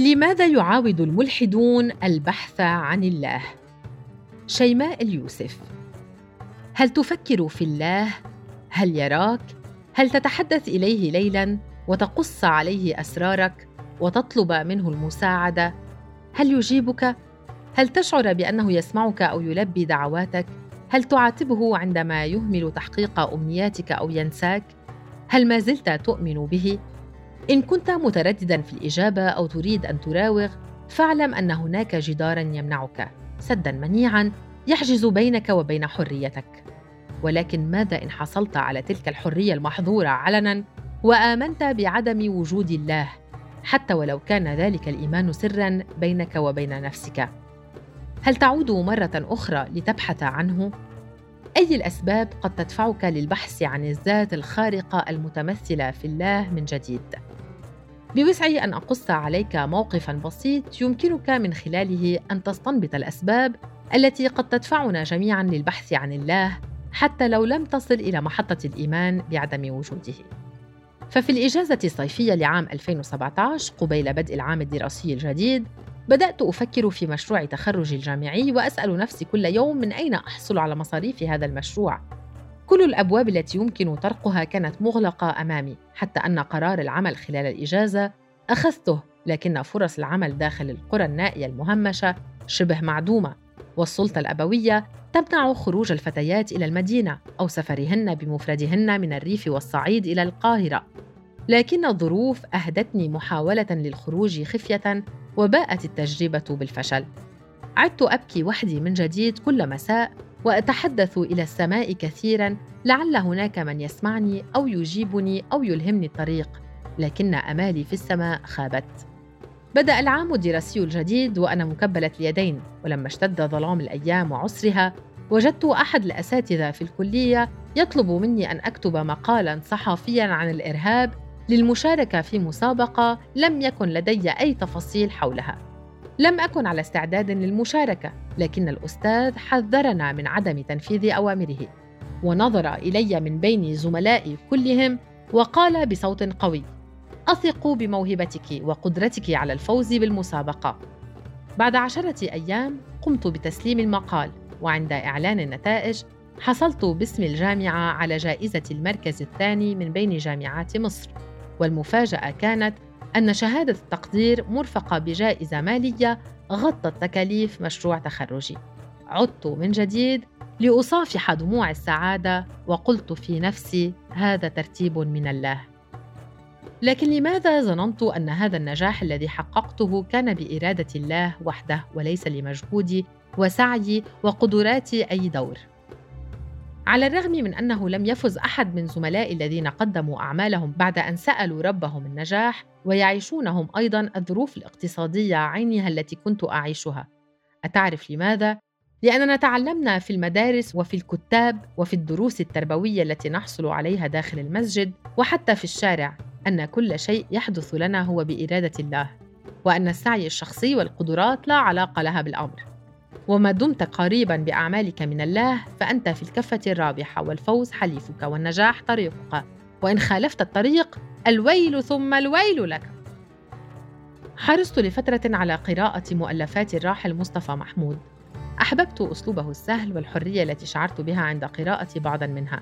لماذا يعاود الملحدون البحث عن الله؟ شيماء اليوسف. هل تفكر في الله؟ هل يراك؟ هل تتحدث إليه ليلا وتقص عليه أسرارك وتطلب منه المساعدة؟ هل يجيبك؟ هل تشعر بأنه يسمعك أو يلبي دعواتك؟ هل تعاتبه عندما يهمل تحقيق أمنياتك أو ينساك؟ هل ما زلت تؤمن به؟ إن كنت مترددا في الإجابة أو تريد أن تراوغ فاعلم أن هناك جدارا يمنعك. سدا منيعا يحجز بينك وبين حريتك. ولكن ماذا إن حصلت على تلك الحرية المحظورة علنا؟ وآمنت بعدم وجود الله حتى ولو كان ذلك الإيمان سرا بينك وبين نفسك. هل تعود مرة أخرى لتبحث عنه؟ أي الأسباب قد تدفعك للبحث عن الذات الخارقة المتمثلة في الله من جديد؟ بوسعي أن أقص عليك موقفا بسيط يمكنك من خلاله أن تستنبط الأسباب التي قد تدفعنا جميعا للبحث عن الله حتى لو لم تصل إلى محطة الإيمان بعدم وجوده. ففي الإجازة الصيفية لعام 2017 قبيل بدء العام الدراسي الجديد بدأت أفكر في مشروع تخرجي الجامعي وأسأل نفسي كل يوم من أين أحصل على مصاريف هذا المشروع. كل الأبواب التي يمكن طرقها كانت مغلقة أمامي حتى أن قرار العمل خلال الإجازة أخذته لكن فرص العمل داخل القرى النائية المهمشة شبه معدومة والسلطة الأبوية تمنع خروج الفتيات إلى المدينة أو سفرهن بمفردهن من الريف والصعيد إلى القاهرة. لكن الظروف أهدتني محاولة للخروج خفية وباءت التجربة بالفشل. عدت أبكي وحدي من جديد كل مساء وأتحدث إلى السماء كثيرا لعل هناك من يسمعني أو يجيبني أو يلهمني الطريق لكن أمالي في السماء خابت. بدأ العام الدراسي الجديد وأنا مكبلة اليدين ولما اشتد ظلام الأيام وعسرها وجدت أحد الأساتذة في الكلية يطلب مني أن أكتب مقالا صحفيا عن الإرهاب للمشاركة في مسابقة لم يكن لدي أي تفاصيل حولها. لم أكن على استعداد للمشاركة لكن الأستاذ حذرنا من عدم تنفيذ أوامره ونظر إلي من بين زملائي كلهم وقال بصوت قوي أثق بموهبتك وقدرتك على الفوز بالمسابقة. بعد عشرة أيام قمت بتسليم المقال وعند إعلان النتائج حصلت باسم الجامعة على جائزة المركز الثاني من بين جامعات مصر والمفاجأة كانت أن شهادة التقدير مرفقة بجائزة مالية غطت تكاليف مشروع تخرجي. عدت من جديد لأصافح دموع السعادة وقلت في نفسي هذا ترتيب من الله. لكن لماذا ظننت أن هذا النجاح الذي حققته كان بإرادة الله وحده وليس لمجهودي وسعيي وقدراتي أي دور؟ على الرغم من أنه لم يفز أحد من زملائي الذين قدموا أعمالهم بعد أن سألوا ربهم النجاح ويعيشون هم أيضا الظروف الاقتصادية عينها التي كنت أعيشها. أتعرف لماذا؟ لأننا تعلمنا في المدارس وفي الكتاب وفي الدروس التربوية التي نحصل عليها داخل المسجد وحتى في الشارع أن كل شيء يحدث لنا هو بإرادة الله وأن السعي الشخصي والقدرات لا علاقة لها بالأمر. وما دمت قريبا بأعمالك من الله فأنت في الكفة الرابحة والفوز حليفك والنجاح طريقك. وإن خالفت الطريق الويل ثم الويل لك. حرصت لفترة على قراءة مؤلفات الراحل مصطفى محمود. أحببت أسلوبه السهل والحرية التي شعرت بها عند قراءة بعضا منها.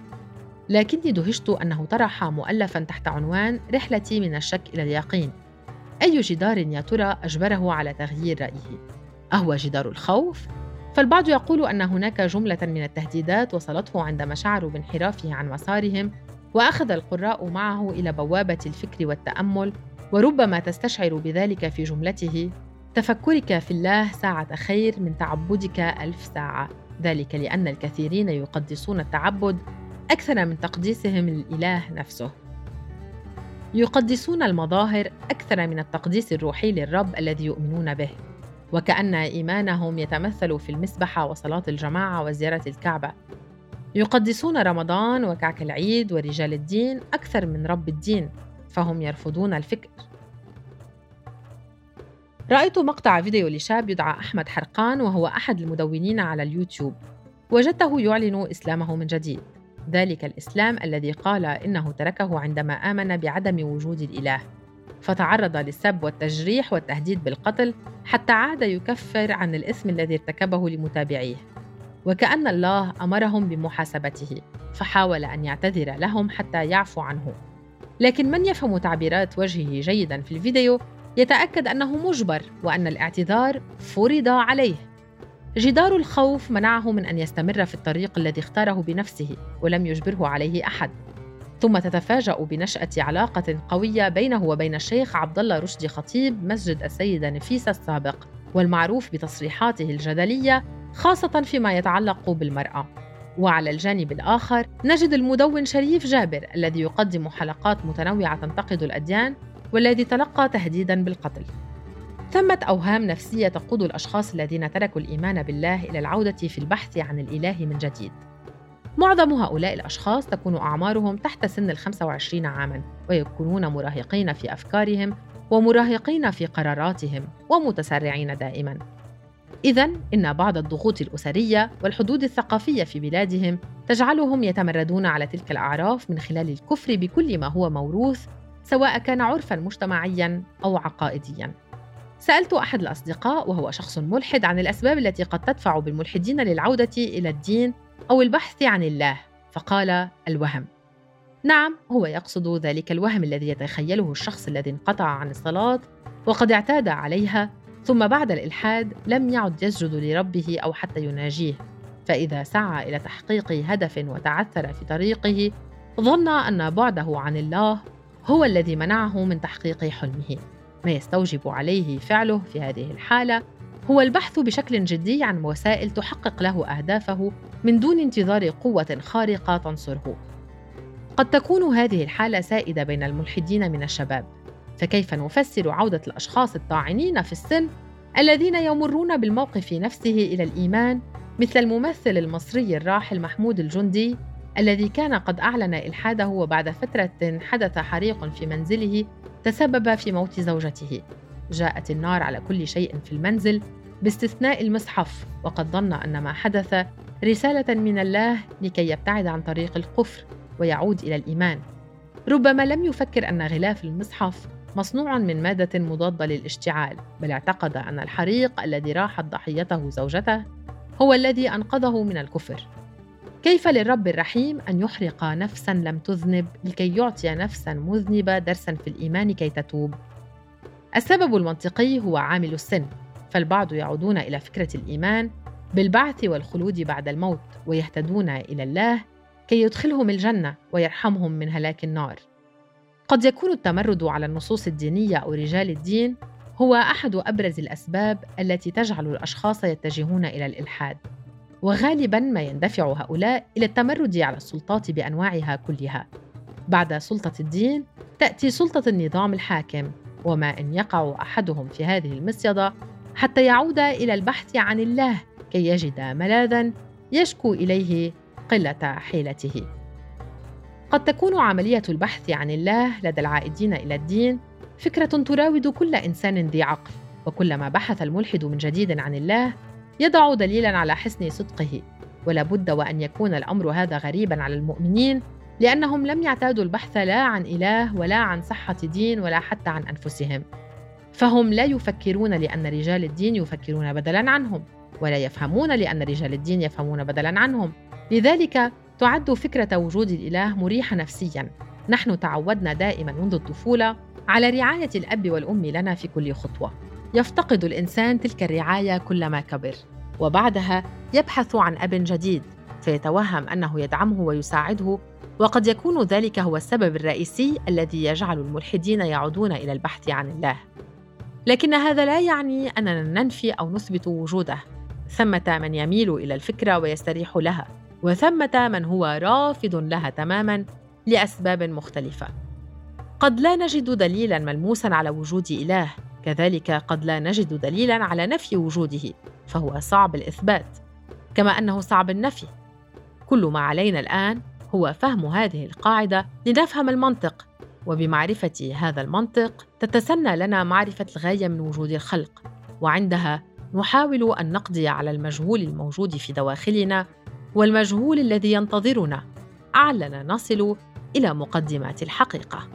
لكني دهشت أنه طرح مؤلفا تحت عنوان رحلتي من الشك إلى اليقين. أي جدار يا ترى أجبره على تغيير رأيه؟ أهو جدار الخوف. فالبعض يقول أن هناك جملة من التهديدات وصلته عندما شعروا بانحرافه عن مسارهم وأخذ القراء معه إلى بوابة الفكر والتأمل وربما تستشعر بذلك في جملته تفكرك في الله ساعة خير من تعبدك ألف ساعة. ذلك لأن الكثيرين يقدسون التعبد أكثر من تقديسهم للإله نفسه. يقدسون المظاهر أكثر من التقديس الروحي للرب الذي يؤمنون به. وكأن إيمانهم يتمثل في المسبحه وصلاة الجماعة وزيارة الكعبة. يقدسون رمضان وكعك العيد ورجال الدين أكثر من رب الدين فهم يرفضون الفكر. رأيت مقطع فيديو لشاب يدعى أحمد حرقان وهو أحد المدونين على اليوتيوب. وجدته يعلن إسلامه من جديد. ذلك الإسلام الذي قال إنه تركه عندما آمن بعدم وجود الإله. فتعرض للسب والتجريح والتهديد بالقتل حتى عاد يكفر عن الإثم الذي ارتكبه لمتابعيه. وكأن الله أمرهم بمحاسبته فحاول أن يعتذر لهم حتى يعفو عنه. لكن من يفهم تعبيرات وجهه جيدا في الفيديو يتأكد أنه مجبر وأن الاعتذار فرض عليه. جدار الخوف منعه من أن يستمر في الطريق الذي اختاره بنفسه ولم يجبره عليه أحد. ثم تتفاجأ بنشأة علاقة قوية بينه وبين الشيخ عبد الله رشدي خطيب مسجد السيدة نفيسة السابق والمعروف بتصريحاته الجدلية خاصة فيما يتعلق بالمرأة. وعلى الجانب الآخر نجد المدون شريف جابر الذي يقدم حلقات متنوعة تنتقد الأديان والذي تلقى تهديدا بالقتل. ثمة أوهام نفسية تقود الأشخاص الذين تركوا الإيمان بالله إلى العودة في البحث عن الإله من جديد. معظم هؤلاء الأشخاص تكون أعمارهم تحت سن ال 25 عاماً ويكونون مراهقين في أفكارهم ومراهقين في قراراتهم ومتسرعين دائماً. إذا إن بعض الضغوط الأسرية والحدود الثقافية في بلادهم تجعلهم يتمردون على تلك الأعراف من خلال الكفر بكل ما هو موروث سواء كان عرفاً مجتمعياً أو عقائدياً. سألت أحد الأصدقاء وهو شخص ملحد عن الأسباب التي قد تدفع بالملحدين للعودة إلى الدين أو البحث عن الله فقال الوهم. نعم هو يقصد ذلك الوهم الذي يتخيله الشخص الذي انقطع عن الصلاة وقد اعتاد عليها ثم بعد الإلحاد لم يعد يسجد لربه أو حتى يناجيه. فإذا سعى إلى تحقيق هدف وتعثر في طريقه ظن أن بعده عن الله هو الذي منعه من تحقيق حلمه. ما يستوجب عليه فعله في هذه الحالة هو البحث بشكل جدي عن وسائل تحقق له أهدافه من دون انتظار قوة خارقة تنصره. قد تكون هذه الحالة سائدة بين الملحدين من الشباب، فكيف نفسر عودة الأشخاص الطاعنين في السن الذين يمرون بالموقف نفسه إلى الإيمان مثل الممثل المصري الراحل محمود الجندي الذي كان قد أعلن إلحاده وبعد فترة حدث حريق في منزله تسبب في موت زوجته. جاءت النار على كل شيء في المنزل باستثناء المصحف وقد ظن أن ما حدث رسالة من الله لكي يبتعد عن طريق الكفر ويعود إلى الإيمان. ربما لم يفكر أن غلاف المصحف مصنوع من مادة مضادة للاشتعال بل اعتقد أن الحريق الذي راحت ضحيته زوجته هو الذي أنقذه من الكفر. كيف للرب الرحيم أن يحرق نفسا لم تذنب لكي يعطي نفسا مذنبة درسا في الإيمان كي تتوب؟ السبب المنطقي هو عامل السن. فالبعض يعودون إلى فكرة الإيمان بالبعث والخلود بعد الموت ويهتدون إلى الله كي يدخلهم الجنة ويرحمهم من هلاك النار. قد يكون التمرد على النصوص الدينية أو رجال الدين هو أحد أبرز الأسباب التي تجعل الأشخاص يتجهون إلى الإلحاد. وغالبا ما يندفع هؤلاء إلى التمرد على السلطات بأنواعها كلها. بعد سلطة الدين تأتي سلطة النظام الحاكم وما إن يقع أحدهم في هذه المصيدة حتى يعود إلى البحث عن الله كي يجد ملاذا يشكو إليه قلة حيلته. قد تكون عملية البحث عن الله لدى العائدين إلى الدين فكرة تراود كل إنسان ذي عقل وكلما بحث الملحد من جديد عن الله يضع دليلا على حسن صدقه. ولا بد وأن يكون الأمر هذا غريبا على المؤمنين لأنهم لم يعتادوا البحث لا عن إله ولا عن صحة دين ولا حتى عن أنفسهم. فهم لا يفكرون لأن رجال الدين يفكرون بدلاً عنهم ولا يفهمون لأن رجال الدين يفهمون بدلاً عنهم. لذلك تعد فكرة وجود الإله مريحة نفسياً. نحن تعودنا دائماً منذ الطفولة على رعاية الأب والأم لنا في كل خطوة. يفتقد الإنسان تلك الرعاية كلما كبر وبعدها يبحث عن أب جديد فيتوهم أنه يدعمه ويساعده وقد يكون ذلك هو السبب الرئيسي الذي يجعل الملحدين يعودون إلى البحث عن الله. لكن هذا لا يعني أننا ننفي أو نثبت وجوده. ثمة من يميل إلى الفكرة ويستريح لها وثمة من هو رافض لها تماما لأسباب مختلفة. قد لا نجد دليلا ملموسا على وجود إله كذلك قد لا نجد دليلا على نفي وجوده فهو صعب الإثبات كما أنه صعب النفي. كل ما علينا الآن هو فهم هذه القاعدة لنفهم المنطق. وبمعرفة هذا المنطق تتسنى لنا معرفة الغاية من وجود الخلق وعندها نحاول أن نقضي على المجهول الموجود في دواخلنا والمجهول الذي ينتظرنا علنا نصل إلى مقدمات الحقيقة.